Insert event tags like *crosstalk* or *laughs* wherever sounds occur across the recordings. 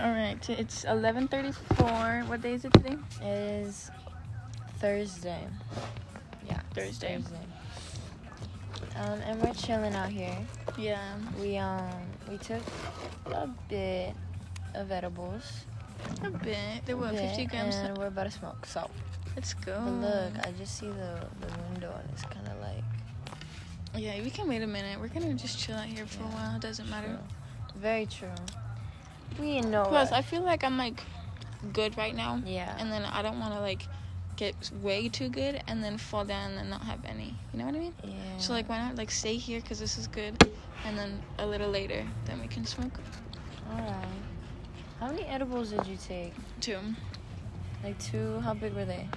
All right, it's 11:34. What day is it today? It is Thursday. Yeah, Thursday. Thursday. Um, and we're chilling out here. Yeah. We um we took a bit of edibles. A bit. They were bit, 50 grams. and we're about to smoke. So, Let's go. but look, I just see the the window and it's kind of like Yeah, we can wait a minute. We're gonna just chill out here for a while. It doesn't matter. true. Very true. We know. Plus, it. I feel like I'm like good right now, yeah. and then I don't want to like get way too good and then fall down and not have any. You know what I mean? yeah. So like, why not like stay here because this is good, and then a little later then we can smoke. All right. How many edibles did you take? Two. Like two? How big were they?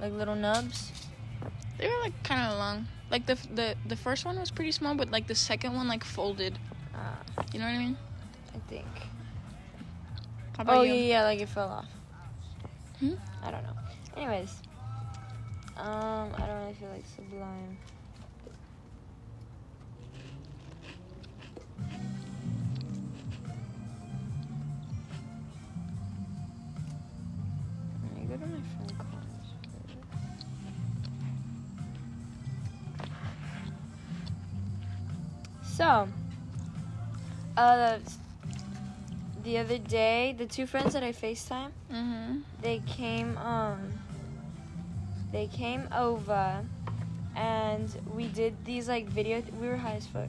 Like little nubs? They were like kind of long. Like the the the first one was pretty small, but like the second one like folded. Ah, You know what I mean? I think. How about Oh you? yeah, yeah, like it fell off. Hmm? I don't know. Anyways, um, I don't really feel like Sublime. Let me go to my phone calls. So, uh, the other day, the two friends that I FaceTime, Mhm. they came um they came over and we did these like video we were high as fuck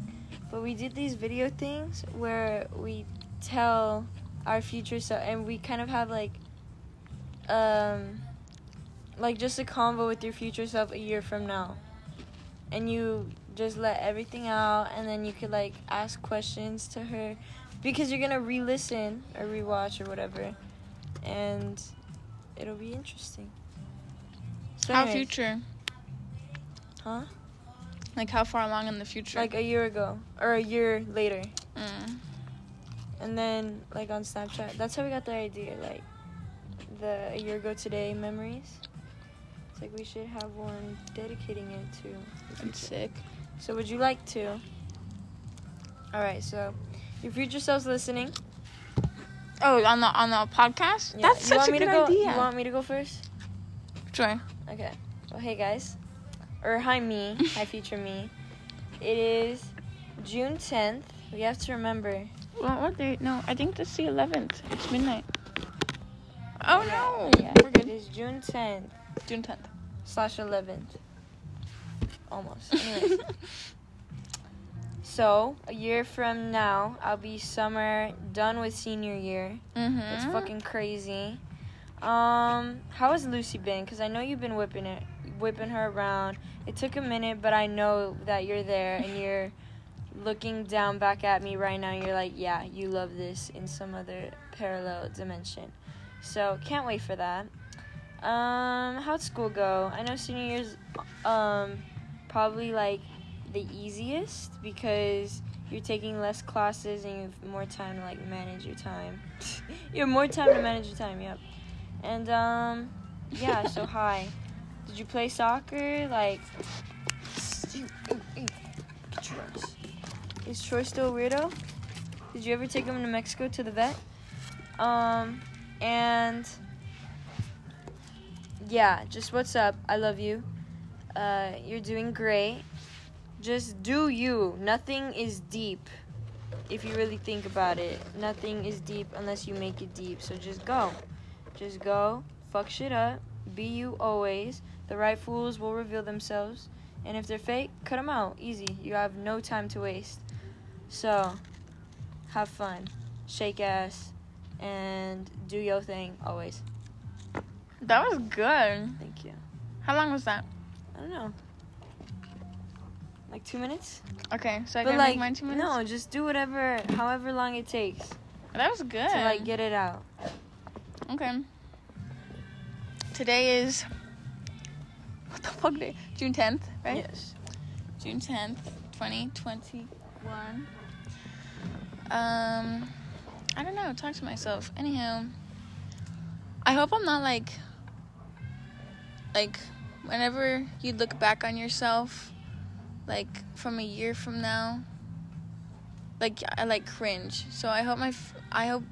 but we did these video things where we tell our future self and we kind of have like um like just a convo with your future self a year from now and you just let everything out and then you could like ask questions to her because you're gonna re-listen or rewatch or whatever and it'll be interesting. So How anyways, future? Huh? Like how far along in the future? Like a year ago or a year later, Mm. and then like on Snapchat. That's how we got the idea. Like the a year ago today memories. It's like we should have one dedicating it to. That's sick. So would you like to? All right. So your future self's listening. Oh, on the on the podcast? Yeah, That's you such want a me good to go, idea. You want me to go first? Sure. Okay. Well, hey guys, or hi me, *laughs* hi future me. It is June tenth. We have to remember. Well, what day? No, I think that's the 11th. It's midnight. Oh, oh no. Yeah, We're It good. is June tenth June 10th. slash eleventh. Almost. *laughs* Anyways, so a year from now, I'll be summer done with senior year. Mhm. That's fucking crazy. Um, how has Lucy been? Cause I know you've been whipping it, whipping her around. It took a minute, but I know that you're there and *laughs* you're looking down back at me right now. You're like, yeah, you love this in some other parallel dimension. So can't wait for that. Um, how'd school go? I know senior year's um probably like the easiest because you're taking less classes and you have more time to like manage your time. *laughs* you have more time to manage your time, yep. And um yeah, so *laughs* hi. Did you play soccer? Like Is Troy still a weirdo? Did you ever take him to Mexico to the vet? Um and yeah, just what's up? I love you. Uh, you're doing great. Just do you. Nothing is deep. If you really think about it, nothing is deep unless you make it deep. So just go. Just go. Fuck shit up. Be you always. The right fools will reveal themselves. And if they're fake, cut them out. Easy. You have no time to waste. So, have fun. Shake ass. And do your thing always. That was good. Thank you. How long was that? I don't know. Like two minutes? Okay, so I but gotta like, make mine two minutes. no, just do whatever, however long it takes that was good. to like get it out. Okay. Today is what the fuck day? June tenth, right? Yes. June tenth, twenty twenty one. Um, I don't know. Talk to myself. Anyhow, I hope I'm not like, like, whenever you look back on yourself, like from a year from now, like I like cringe. So I hope my, f- I hope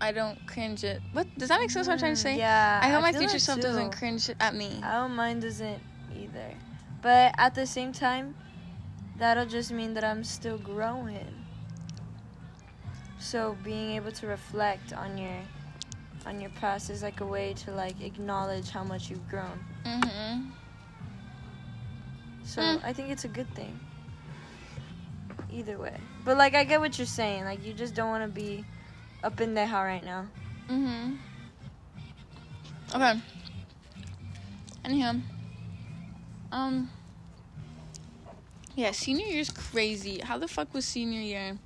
I don't cringe it. What does that make sense? What I'm trying to say? Mm, Yeah. I hope my future self too. doesn't cringe at me. I don't mind doesn't either. But at the same time, that'll just mean that I'm still growing. So being able to reflect on your on your past is like a way to like acknowledge how much you've grown. Mhm. So Mm. I think it's a good thing. Either way. But like I get what you're saying. Like you just don't want to be up in the how right now. Mhm. Okay. Anyhow, um, yeah, senior year's crazy. How the fuck was senior year?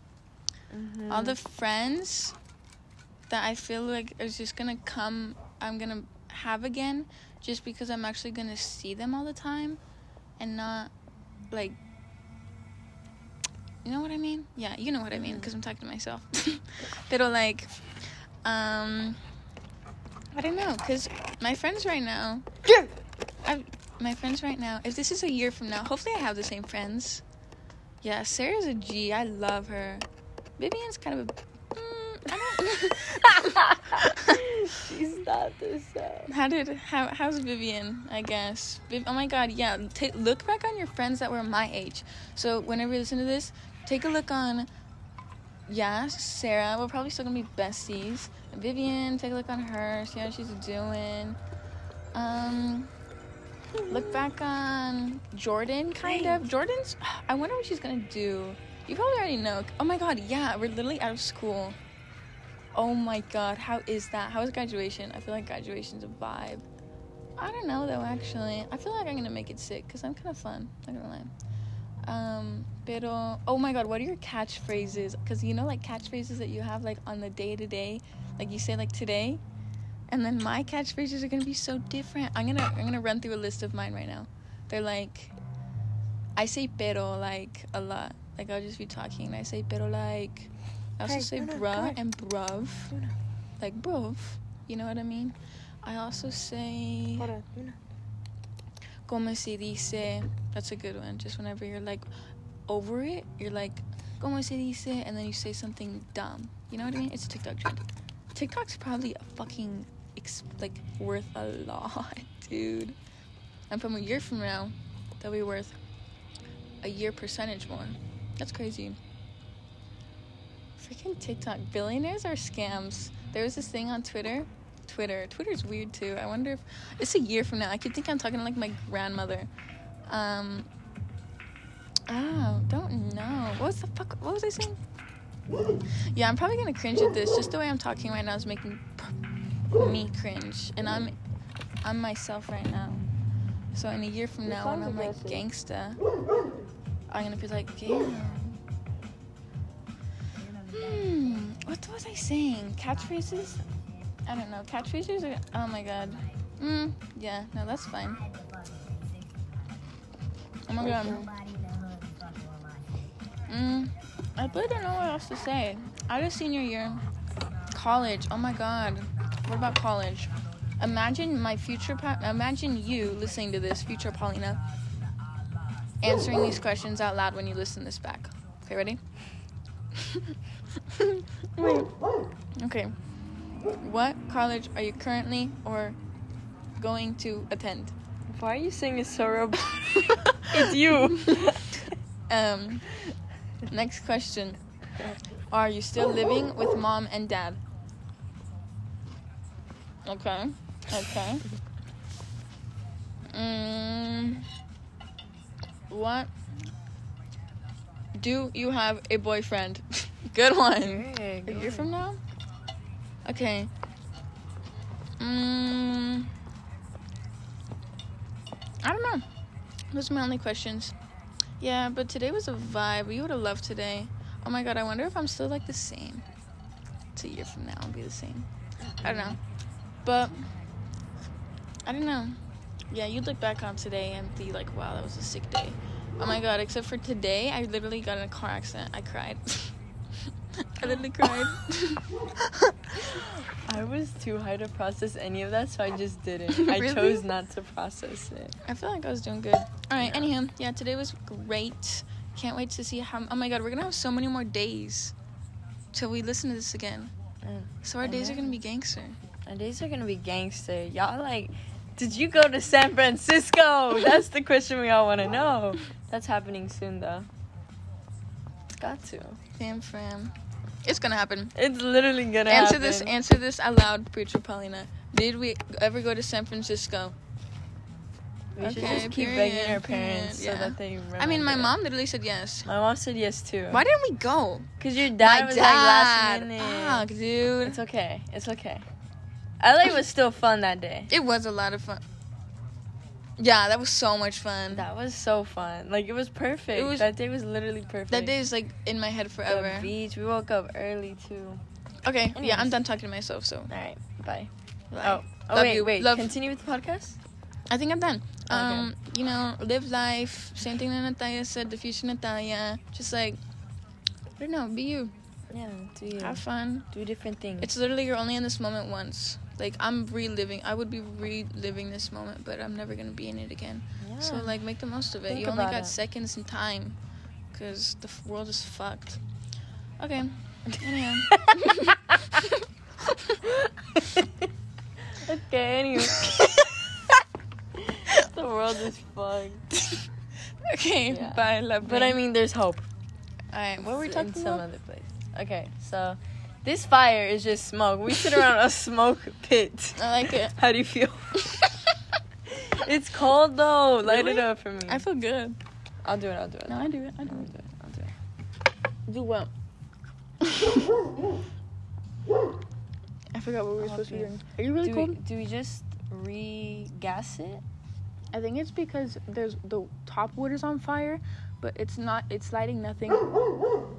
Mm-hmm. All the friends that I feel like is just gonna come, I'm gonna have again, just because I'm actually gonna see them all the time, and not like. You know what I mean? Yeah, you know what I mean, because I'm talking to myself. *laughs* Pero like, um, I don't know, cause my friends right now, I, my friends right now. If this is a year from now, hopefully I have the same friends. Yeah, Sarah's a G. I love her. Vivian's kind of a. *laughs* She's not the same. How did how how's Vivian? I guess. Viv, oh my God, yeah. Ta look back on your friends that were my age. So whenever you listen to this, take a look on. Yeah, Sarah. We're probably still gonna be besties. Vivian, take a look on her. See how she's doing. Um, look back on Jordan, kind of. Jordan's. I wonder what she's gonna do. You probably already know. Oh my God, yeah. We're literally out of school. Oh my god, how is that? How is graduation? I feel like graduation's a vibe. I don't know though, actually. I feel like I'm gonna make it sick because I'm kind of fun. Not gonna lie. Um, pero oh my god, what are your catchphrases? Because you know, like catchphrases that you have like on the day to day, like you say like today, and then my catchphrases are gonna be so different. I'm gonna I'm gonna run through a list of mine right now. They're like, I say pero like a lot. Like I'll just be talking and I say pero like. I also Hey, say come bruh and bruv Luna. like bruv. You know what I mean? I also say Hold on, como se dice. That's a good one. Just whenever you're like over it, you're like como se dice, and then you say something dumb. You know what I mean? It's a TikTok trend. TikTok's probably a fucking ex- like worth a lot, *laughs* dude. And from a year from now, they'll be worth a year percentage more. That's crazy. Freaking TikTok. Billionaires are scams. There was this thing on Twitter. Twitter. Twitter's weird too. I wonder if it's a year from now. I could think I'm talking to like my grandmother. Um. Oh, don't know. What was the fuck? What was I saying? Yeah, I'm probably gonna cringe at this. Just the way I'm talking right now is making me cringe, and I'm, I'm myself right now. So in a year from now, when I'm like gangsta, I'm gonna be like, damn. Hmm. What was I saying? Catchphrases? I don't know. Catchphrases are. Oh my god. Hmm. Yeah. No, that's fine. Oh my god. Hmm. I really don't know what else to say. Out of senior year, college. Oh my god. What about college? Imagine my future. Pa- imagine you listening to this, future Paulina, answering these questions out loud when you listen this back. Okay, ready? *laughs* Wait. *laughs* Okay. What college are you currently or going to attend? Why are you saying it's so robotic? *laughs* it's you. *laughs* Um. Next question. Are you still living with mom and dad? Okay. Okay. Mm, what? Do you have a boyfriend? Good one. Hey, A year from now? Okay. Mm, I don't know. Those are my only questions. Yeah, but today was a vibe. We would have loved today. Oh my god, I wonder if I'm still like the same. It's a year from now, I'll be the same. I don't know. But, I don't know. Yeah, you'd look back on today and be like, wow, that was a sick day. Oh my god, except for today, I literally got in a car accident. I cried. *laughs* I literally cried. I was too high to process any of that, so I just didn't. *laughs* I Really? chose not to process it. I feel like I was doing good. All right. Yeah. Anyhow, yeah, today was great. Can't wait to see how. Oh my god, we're gonna have so many more days till we listen to this again. Mm. So our I days are gonna be gangster. Our days are gonna be gangster. Y'all like, did you go to San Francisco? *laughs* That's the question we all want to know. That's happening soon though. It's got to. Fam fam. It's gonna happen. It's literally gonna happen. answer happen. this answer this aloud, preacher Paulina. Did we ever go to San Francisco? We should just keep period, begging our period, parents yeah. so that they. I mean, my mom literally said yes. My mom said yes too. Why didn't we go? Cause your dad my was dad. like last minute. Fuck, dude. It's okay. It's okay. LA was still fun that day. It was a lot of fun. Yeah, that was so much fun. That, was so fun. Like it was perfect. It was- that day was literally perfect. That day is like in my head forever. the beach. We woke up early too. Okay, yeah, I'm done talking to myself. So, All right. Bye. bye. Oh. Oh Love wait, you. wait. Love- Continue with the podcast. I think I'm done. Okay. Um, you know, live life. Same thing that Natalia said. The future Natalia. Just like, I don't know. Be you. Yeah. Do you Have fun. do different things? It's literally you're only in this moment once. Like I'm reliving. I would be reliving this moment, but I'm never gonna be in it again. yeah. So like, make the most of it. Think you only got it. seconds in time, cause the f- world is fucked. Okay. Anyhow. *laughs* okay. Anyway. *laughs* the world is fucked. *laughs* okay. Yeah. Bye. Love. But me. I mean, there's hope. All right. What were we talking in talking some other place. Okay, so this fire is just smoke. We sit around a *laughs* smoke pit. I like it. How do you feel? *laughs* it's cold though. Light it up for me. I feel good. I'll do it. I'll do it. No, I do it. I I'll do do it. it. I'll do it. Do what? *laughs* I forgot what we were I'll supposed to be doing. Are you really do, cold? we, do we just re-gas it? I think it's because there's the top wood is on fire, but it's not. It's lighting nothing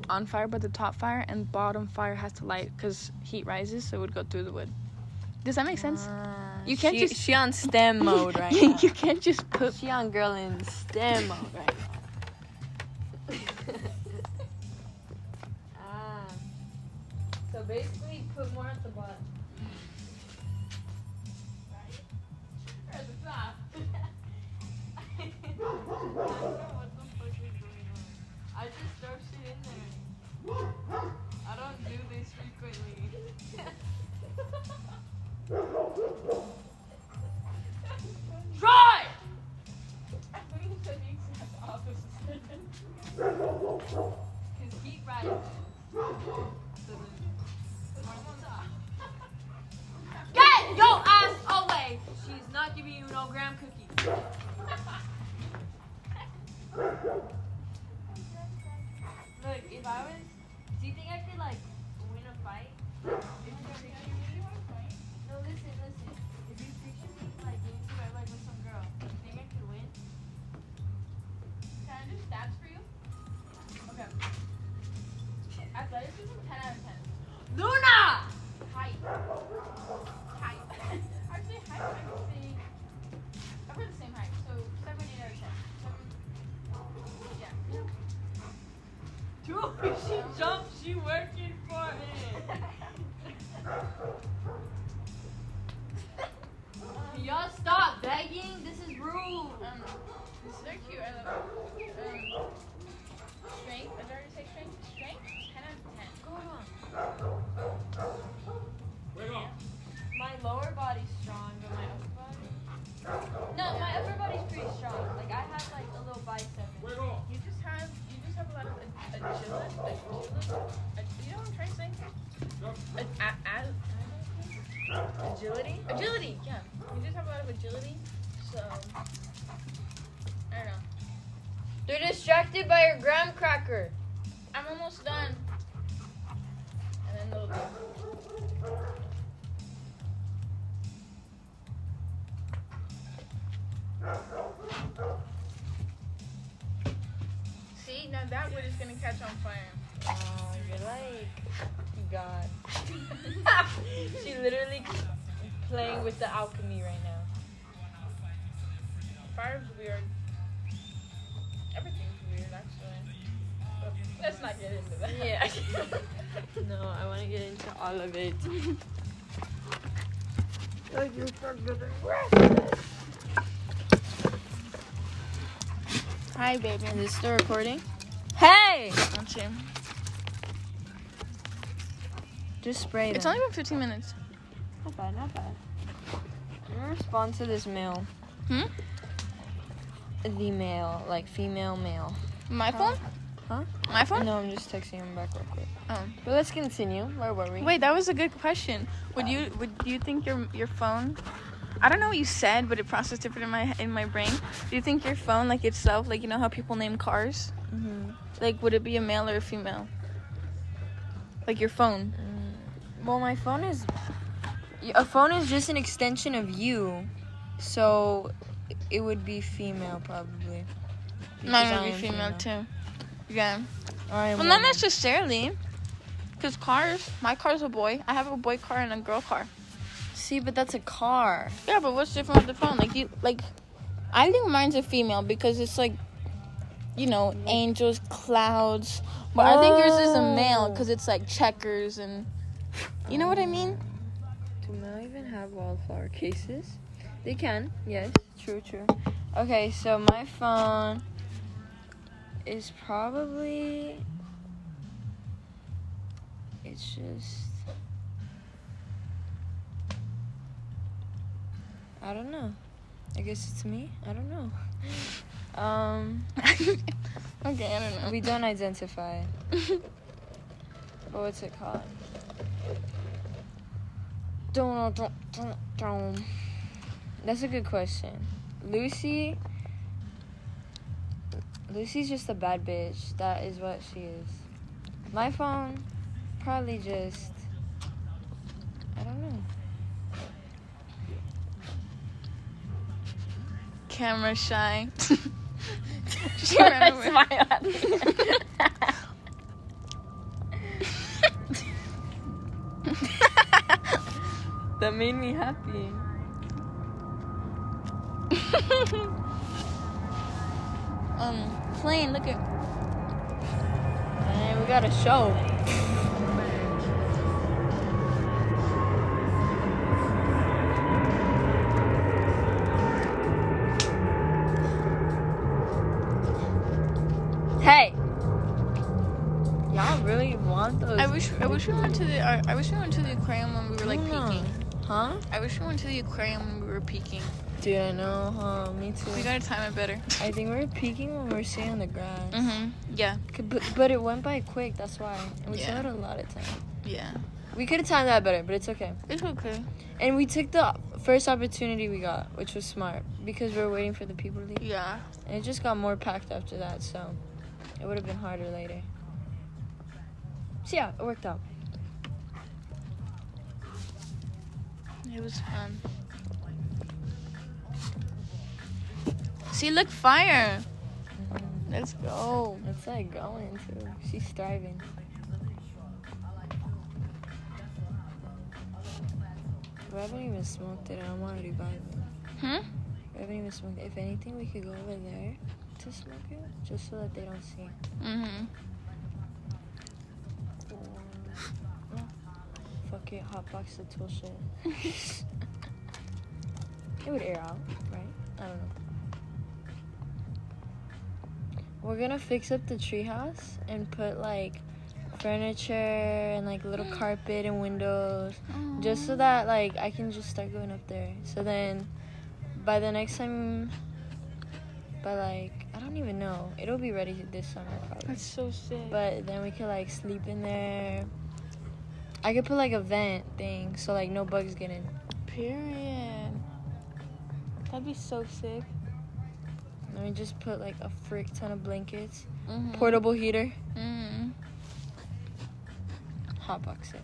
on fire but the top fire, and bottom fire has to light because heat rises, so it would go through the wood. Does that make sense? Ah, You can't she, just- She on STEM mode right *laughs* now. you can't just put. She on girl in STEM mode right now. *laughs* ah. So basically, put more at the bottom. *laughs* I I don't do this frequently. *laughs* Get your ass away! She's not giving you no graham cookies. By your graham cracker. I'm almost done. And then they'll do. See, now that wood is gonna catch on fire. Oh, you're like God. *laughs* she literally playing with the alchemy right now. Fire's weird. Let's not get into that. Yeah. *laughs* no, I want to get into all of it. Hi, baby. Is this still recording? Hey! Don't you? Just spray It's only been 15 minutes. Not bad, not bad. I'm gonna respond to this mail. Hmm? The male, like female male. My phone? Huh? My phone? No, I'm just texting him back real quick. Oh. But let's continue. Where were we? Wait, that was a good question. Would you would you think your your phone? I don't know what you said, but it processed different in my in my brain. Do you think your phone, like itself, like you know how people name cars? hmm Like, would it be a male or a female? Like your phone. Mm, Well, my phone is. A phone is just an extension of you, so it would be female probably. Mine would be female too. Yeah. I am Well, not woman. necessarily. Cause cars, my car's a boy. I have a boy car and a girl car. See, but that's a car. Yeah, but what's different with the phone? Like you, like, I think mine's a female because it's like, you know, angels, clouds. But I think yours is a male Oh. because it's like checkers and, you know what I mean? Do male even have wildflower cases? They can, yes. True, true. Okay, so my phone is probably. It's just. I don't know. I guess it's me. I don't know. Um, *laughs* okay, I don't know. we don't identify. But what's it called? Don't, don't, don't, don't. That's a good question. Lucy. Lucy's just a bad bitch. That is what she is. My phone, probably just. I don't know. Camera shy. *laughs* She ran away. Smile at me. that made me happy. *laughs* um, plane. Look at. And we got a show. Hey! Y'all really want those? I wish. I wish we went to the. I I wish we went to the aquarium when we were like Yeah. peaking. Huh? I wish we went to the aquarium when we were peaking. Dude, I know, huh? Me too. We gotta time it better. I think we were peaking when we were sitting on the grass. Mhm. Yeah. But, but it went by quick, that's why. And we still had a lot of time. Yeah. We could have timed that better, but it's okay. It's okay. And we took the first opportunity we got, which was smart, because we were waiting for the people to leave. Yeah. And it just got more packed after that, so it would have been harder later. So yeah, it worked out. It was fun. See, look, fire. Let's go. It's like going too. She's thriving. We haven't even smoked it, and I'm already vibing. Hmm? We haven't even smoked it. If anything, we could go over there to smoke it, just so that they don't see. Mhm. Or. Fuck it, hotbox the tool shit. *laughs* it would air out, right? I don't know. We're gonna fix up the treehouse and put like furniture and like little *gasps* carpet and windows just so that like I can just start going up there. So then by the next time by like I don't even know. It'll be ready this summer probably. That's so sick. But then we could like sleep in there. I could put like a vent thing so like no bugs get in. Period. That'd be so sick. And we just put like a frick ton of blankets, Mm-hmm. portable heater, Mm-hmm. hot box it.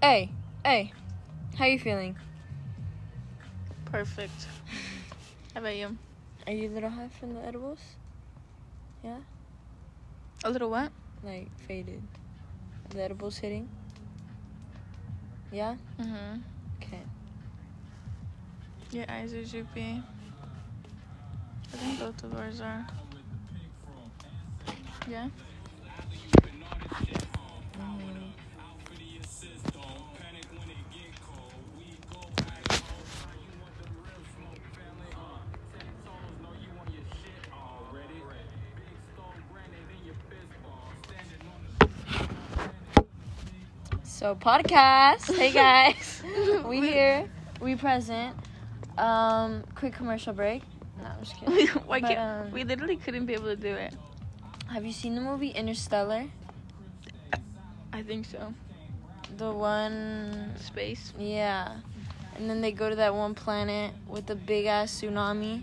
Hey, hey, How you feeling? Perfect. How about you? Are you a little high from the edibles? Yeah? A little what? Like faded. The edibles hitting? Yeah? Mm-hmm. Okay. Your eyes are droopy. I think both of ours are. So podcast. Hey guys. *laughs* we here. We present. Um quick commercial break. No, I'm just kidding. *laughs* Why But, can't, um, we literally couldn't be able to do it. Have you seen the movie Interstellar? I think so. The one Space. Yeah. And then they go to that one planet with the big ass tsunami.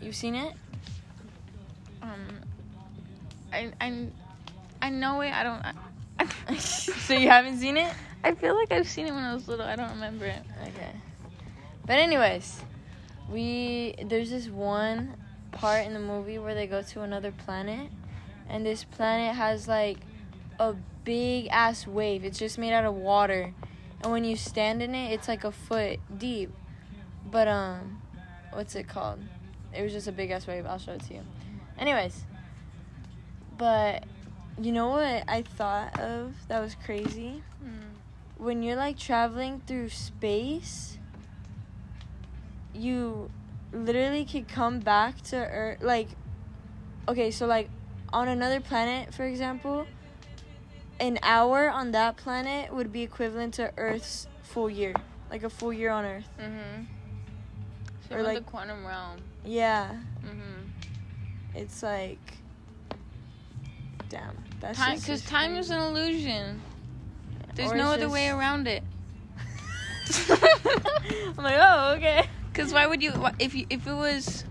You've seen it? Um, I, I, I know it. I don't. I, *laughs* so you haven't seen it? I feel like I've seen it when I was little. I don't remember it. Okay. But anyways, we there's this one part in the movie where they go to another planet and this planet has like a big ass wave. It's just made out of water. And when you stand in it, it's like a foot deep. But um what's it called? It was just a big ass wave. I'll show it to you. Anyways, but you know what I thought of that was crazy? when you're like traveling through space, you literally could come back to Earth. Like, okay, so like on another planet, for example, an hour on that planet would be equivalent to Earth's full year, like a full year on Earth. Mm-hmm. So Or or like- the quantum realm. Yeah, Mm-hmm. it's like, damn, that's Time, because time is an illusion. There's Or no other way around it. *laughs* I'm like, oh, okay. *laughs* Because why would you? If you, if it was.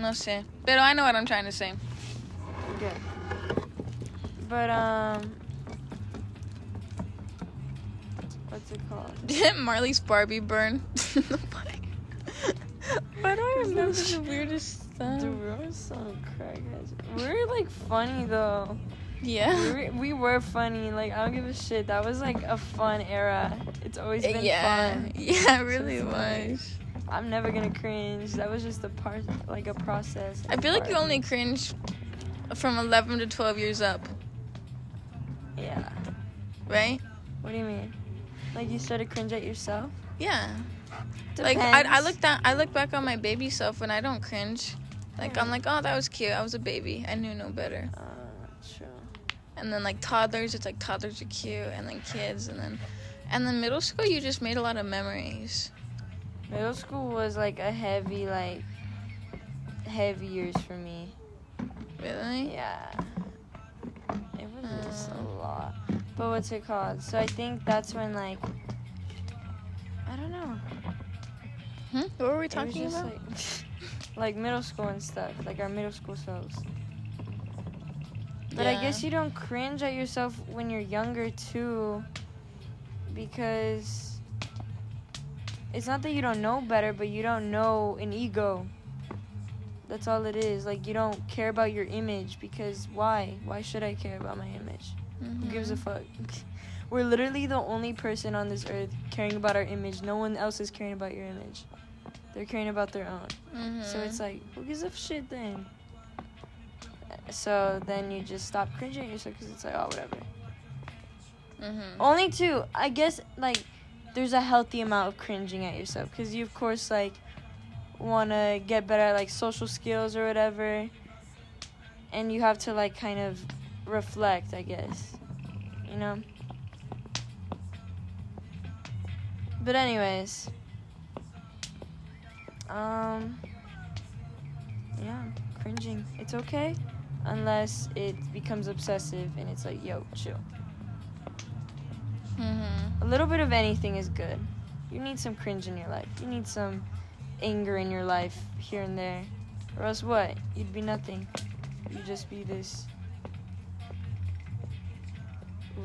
No sé. Pero I know what I'm trying to say. Good. But um, what's it called? Didn't *laughs* Marley's Barbie burn? *laughs* Why do I remember the weirdest stuff? Dude, we were so crackheads. We were like funny though. We Yeah. were, we were funny. Like I don't give a shit. That was like a fun era. It's always been Yeah. fun. *laughs* Yeah, it really like- was. I'm never gonna cringe. That was just a part, like a process. I feel like you only cringe from 11 to 12 years up, Yeah. right? What do you mean? Like you started cringe at yourself? Yeah. Like I, I look down, I look back on my baby self and I don't cringe. Like Yeah. I'm like, oh, that was cute. I was a baby. I knew no better. Uh, true. And then like toddlers, it's like toddlers are cute, and then kids, and then, and then middle school, you just made a lot of memories. Middle school was like a heavy, like heavy years for me. Really? Yeah. It was just a Uh. lot. But what's it called? So I think that's when like I don't know. Hmm? What were we It was talking just, about? Like, *laughs* like middle school and stuff, like our middle school selves. But I guess you don't cringe at yourself when you're younger too, because it's not that you don't know better, but you don't know an ego. That's all it is. Like you don't care about your image because why? Why should I care about my image? Who gives a Mhm. fuck? *laughs* We're literally the only person on this earth caring about our image. No one else is caring about your image. They're caring about their own. Mhm. So it's like, who gives a shit then? So then you just stop cringing at yourself because it's like, oh, whatever. Mhm. Only two. I guess, like, there's a healthy amount of cringing at yourself because you, of course, like, want to get better at, like, social skills or whatever. And you have to, like, kind of reflect, I guess. You know? But, anyways. Um. Yeah, cringing. It's okay. Unless it becomes obsessive and it's like, yo, chill. Mhm. A little bit of anything is good. You need some cringe in your life. You need some anger in your life here and there. Or else what? You'd be nothing. You'd just be this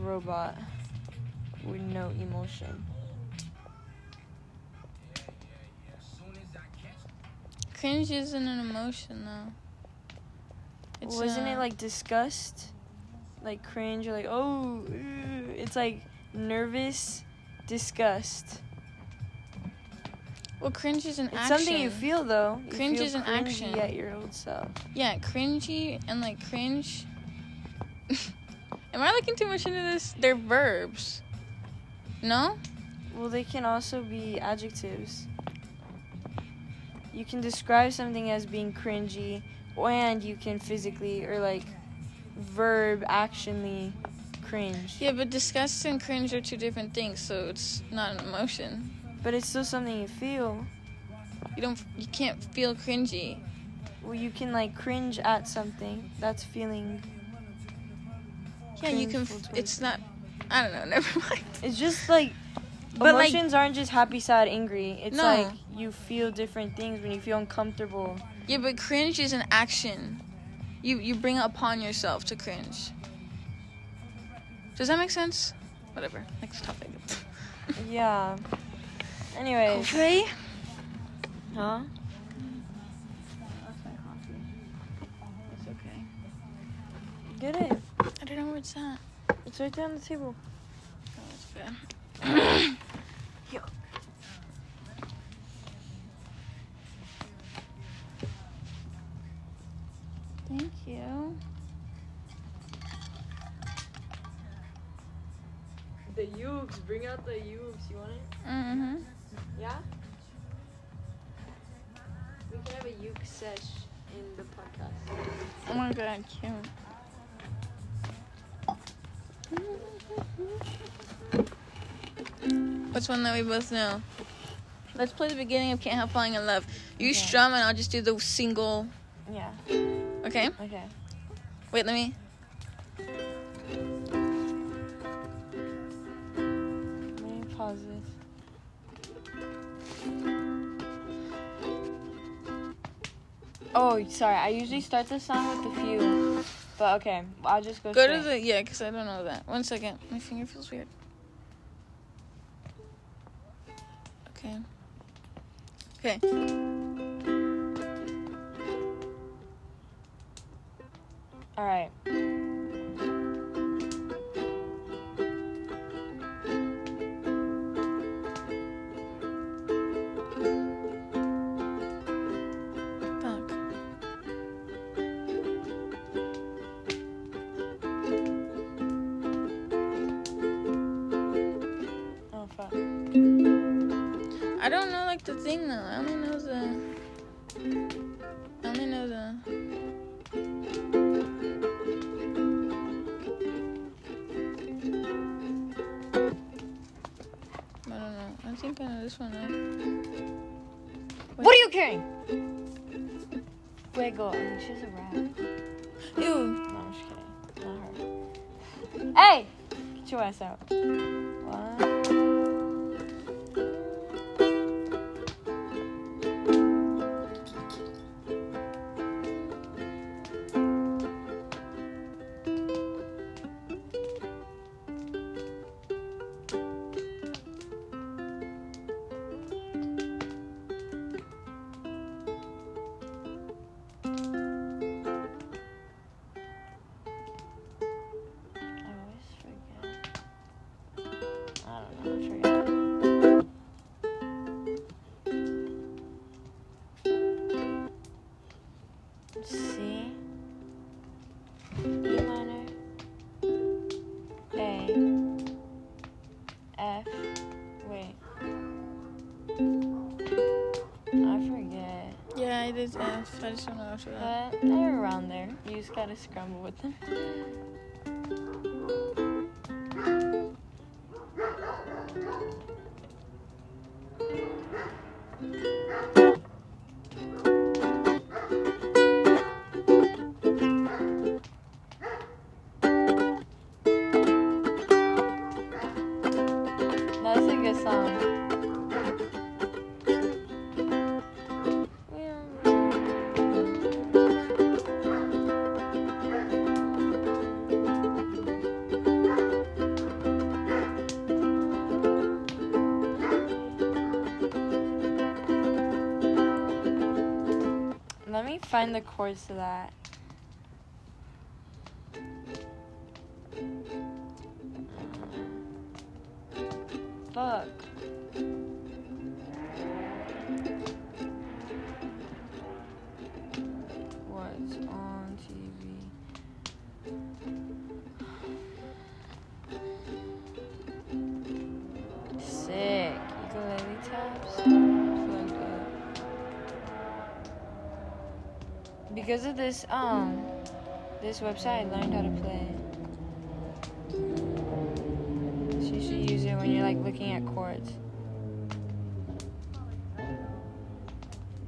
robot with no emotion. Cringe isn't an emotion though. It's Wasn't it like disgust? Like cringe or like oh ew. it's like nervous disgust. Well, cringe is an It's action. something you feel though. You Cringe feel is an action. at your old self. Yeah, cringy and like cringe. *laughs* Am I looking too much into this? They're verbs. No? Well, they can also be adjectives. You can describe something as being cringy, and you can physically or like verb actionly cringe. Yeah, but disgust and cringe are two different things, so it's not an emotion. But it's still something you feel. You don't. You can't feel cringy. Well, you can like cringe at something. That's feeling. Yeah, you can. F- it's not. I don't know. *laughs* Never mind. It's just like But, like- emotions aren't just happy, sad, angry. It's No. like you feel different things when you feel uncomfortable. Yeah, but cringe is an action. You you bring it upon yourself to cringe. Does that make sense? Whatever. Next topic. *laughs* Yeah. Anyway. Okay. Huh? It's okay. Get it. I don't know where it's at. It's right there on the table. Oh, it's bad. *clears throat* Yo. Thank you. The ukes. Bring out the ukes. You want it? Mm-hmm. Yeah? We can have a uke sesh in the podcast. Oh my god, cute. What's one that we both know? Let's play the beginning of Can't Help Falling in Love. You strum and I'll just do the single. Yeah. Okay? Okay. Wait, let me. Let me pause this. Oh, sorry. I usually start the song with a few, but okay. I'll just go. Go to the. Yeah, because I don't know that. One second. My finger feels weird. Okay. Okay. All right. Think I know this one. Though. What are you carrying? Wiggle. I mean, she's a rat. Ew. No, I'm just kidding. Not her. Hey! Get your ass out. Know after that. But they're around there. You just gotta scramble with them. Find the chords to that. Fuck. What's on TV? This, um, this website, learned how to play. So you should use it when you're like looking at chords.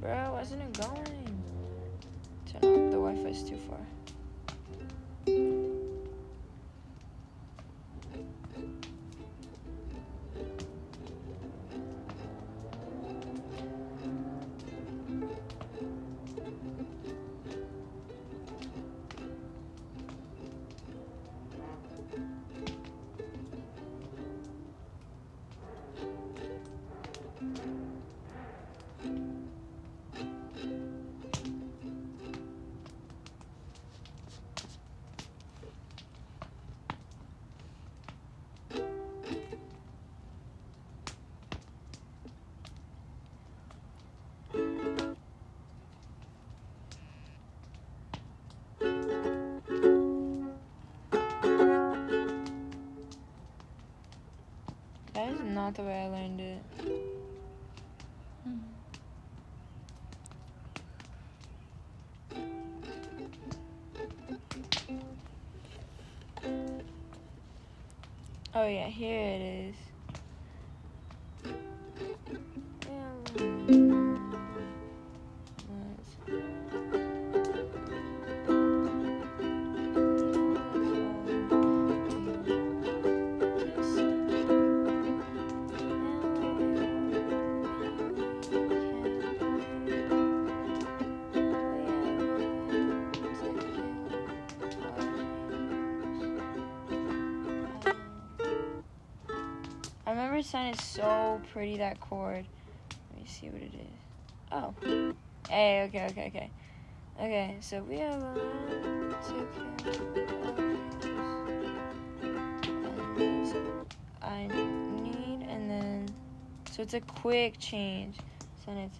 Bro, wasn't it going? Turn off. The Wi-Fi's too far. Not the way I learned it. Mm-hmm. Oh yeah, here it is. Sounded so pretty that chord. Let me see what it is. Oh. Hey, okay, okay, okay. Okay, so we have a to I need and then so it's a quick change. So then it's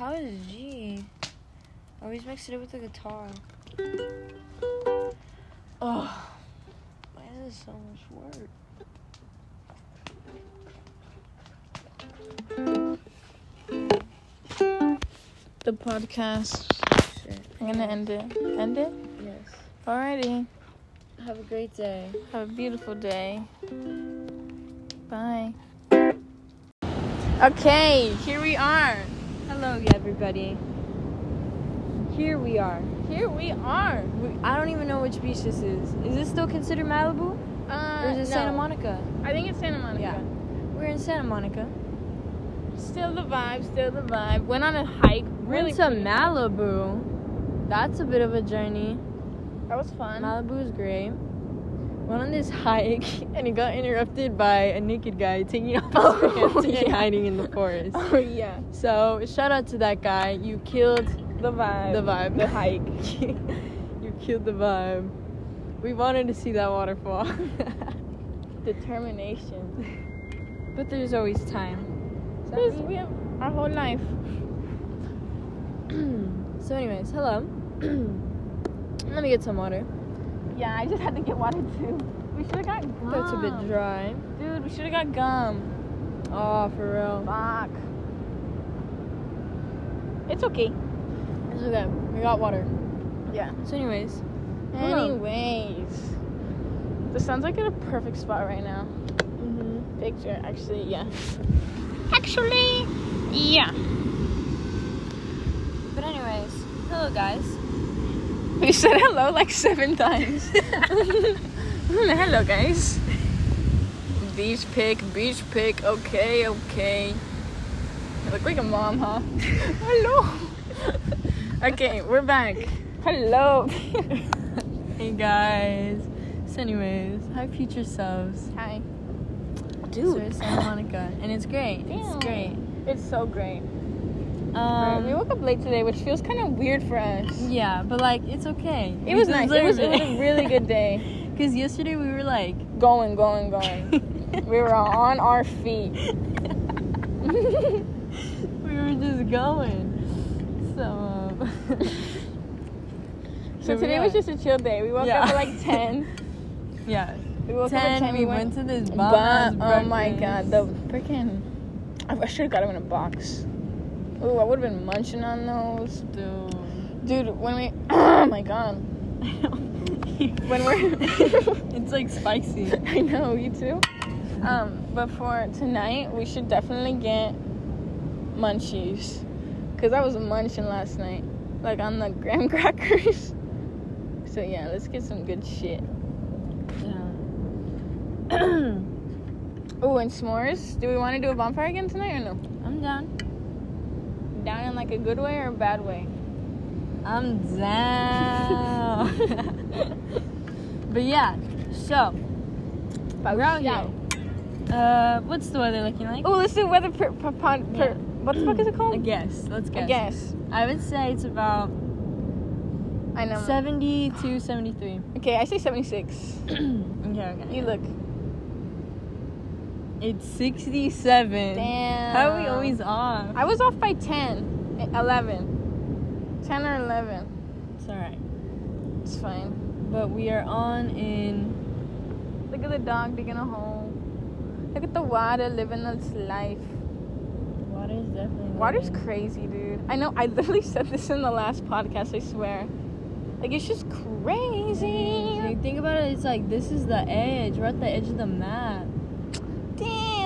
How is G? Oh, Always mix it up with the guitar. Oh, why is this so much work? The podcast. Shit. I'm gonna end it. End it? Yes. Alrighty. Have a great day. Have a beautiful day. Bye. Okay, here we are. Hello, everybody. Here we are. Here we are. We, I don't even know which beach this is. Is this still considered Malibu? Uh, Or is it no. Santa Monica? I think it's Santa Monica. Yeah. We're in Santa Monica. Still the vibe, still the vibe. Went on a hike. Really Really to pretty. Malibu. That's a bit of a journey. That was fun. Malibu is great. Went on this hike *laughs* and it got interrupted by a naked guy taking off his Oh, pants and hiding in the forest. *laughs* oh yeah. So shout out to that guy. You killed The vibe. the vibe. The hike. *laughs* you killed the vibe. We wanted to see that waterfall. Determination. but there's always time. This, we have our whole life. *clears throat* so anyways, hello. *clears throat* Let me get some water. Yeah, I just had to get water too. We should have got gum. That's a bit dry. Dude, we should have got gum. Oh, for real. Fuck. It's okay. It's okay. We got water. Yeah. So anyways, Anyways, the sun's like at a perfect spot right now. hmm picture. Actually, yeah. *laughs* Actually, yeah. But anyways, hello guys. *laughs* We said hello like seven times. *laughs* *laughs* hello, guys. Beach pick, beach pick. Okay, okay. I look like a mom, huh? hello. okay, we're back. Hello. Hey guys. So anyways, hi future selves. Hi. Dude. So it's Santa Monica, and it's great. Damn. It's great. It's so great. Um, we woke up late today, which feels kind of weird for us. yeah, but like it's okay. It was nice. It was, it was a really good *laughs* day. Because yesterday we were like, Going, going, going. *laughs* we were on our feet. *laughs* we were just going. So. Um, So today was just a chill day. We woke Yeah. up at like 10. yeah. We woke up at 10, 10. we went to this bomb oh my god, the freaking. I, I should have got him in a box. Ooh, I would have been munching on those. Dude. Dude, when we. *coughs* Oh my god. I *laughs* know. When we're. *laughs* it's like spicy. I know, you too. Um, but for tonight, we should definitely get munchies. Because I was munching last night. Like on the *laughs* graham crackers. So yeah, let's get some good shit. Yeah. *coughs* Oh, and s'mores. Do we want to do a bonfire again tonight or no? I'm down. Down in like a good way or a bad way? I'm down. *laughs* but yeah, so we're out. Uh, what's the weather looking like? Oh, let's do weather per, per, per, per what the fuck is it called? guess. Let's guess. I guess. I would say it's about I know. 70 to 73. Okay, I say 76. *clears throat* okay, okay. You look. It's 67. Damn. How are we always off? I was off by 10, eh, 11. 10 or 11. It's alright. It's fine. But we are on in. Look at the dog digging a hole. Look at the water living its life. Water is definitely. Water's living. crazy, dude. I know. I literally *laughs* said this in the last podcast. I swear. Like it's just crazy. Like, think about it, it's like this is the edge. We're at the edge of the map.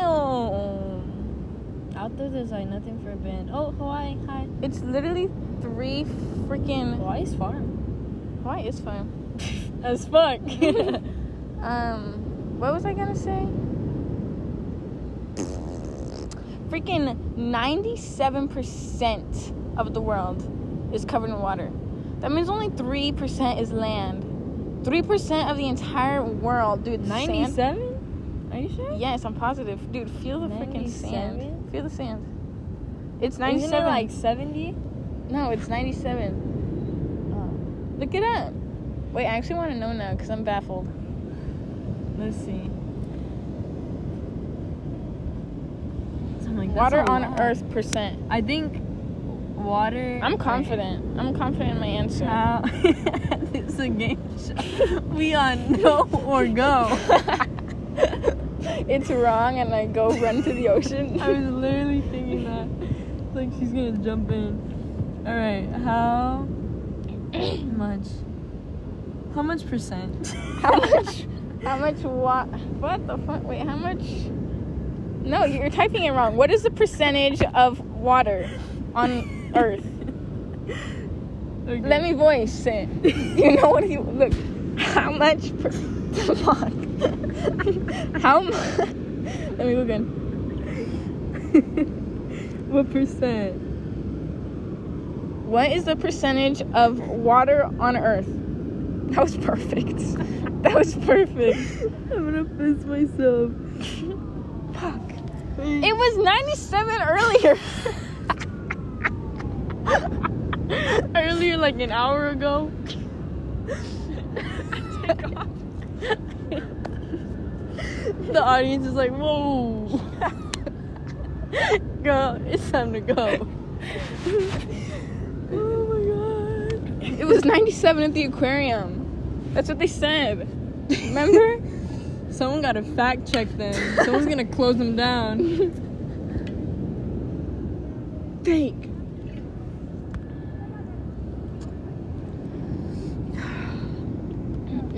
Damn. Out there, there's like nothing for a band. Oh, Hawaii, hi. It's literally three freaking. Hawaii's far. Hawaii is fun. *laughs* As fuck. *laughs* *laughs* Um, what was I gonna say? Freaking 97% of the world is covered in water. That means only 3% is land. 3% of the entire world, dude. sand- 97? Sure? Yes, I'm positive. Dude, feel the freaking sand. Feel the sand. It's Isn't 97. it like 70? no, it's 97. Oh, Look it up. Wait, I actually want to know now because I'm baffled. let's see. Like, Water on lot. Earth percent. I think water. I'm confident. I'm confident in my answer. How? *laughs* it's a game show. We on no or go. *laughs* it's wrong, and I go run to the ocean. *laughs* I was literally thinking that. Like she's gonna jump in. Alright, how *coughs* much? How much percent? how much? How much? What? What the fuck? Wait, how much? No, you're typing it wrong. What is the percentage of water on Earth? *laughs* Okay. Let me voice it. You know what? You look. How much? Per. *laughs* *laughs* how much? *laughs* Let me look in. *laughs* What percent? What is the percentage of water on Earth? That was perfect. That was perfect. I'm gonna piss myself. Fuck. It was 97 earlier. Earlier, like an hour ago. Oh the audience is like, whoa. *laughs* Girl, it's time to go. *laughs* oh my god. It was 97 at the aquarium. That's what they said. Remember? *laughs* Someone gotta fact check them. Someone's gonna close them down. Fake.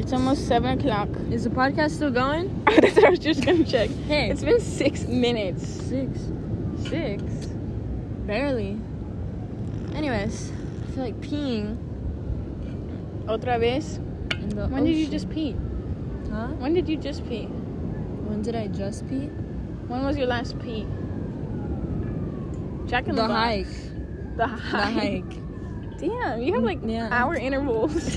It's almost seven o'clock. *laughs* Is the podcast still going? *laughs* That's what I was just gonna check. Hey. It's been six minutes. Six. Six. Barely. Anyways, I feel like peeing Otra vez. in the When did you just pee? Huh? When did you just pee? When did I just pee? When was your last pee? Jack in the, The hike. The The hike. hike. Damn, you have like Yeah. hour intervals. *laughs*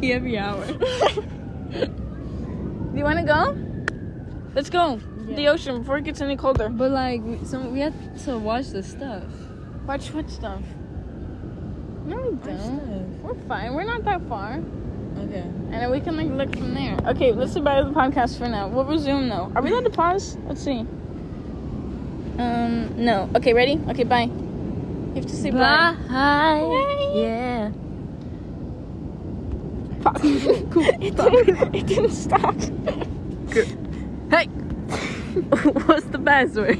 Pee every hour. *laughs* Do you want to go? Let's go. The ocean before it gets any colder. But like, we, some, we have to watch the stuff. Watch what stuff? No, we don't. We're fine. We're not that far. Okay. And then we can like look from there. Okay, let's say bye to the podcast for now. We'll resume though. Are we allowed to pause? Let's see. Um, no. Okay, ready? Okay, bye. You have to say bye. Bye. Yeah. Fuck. it, didn't, it didn't stop. Hey. *laughs* What's the password?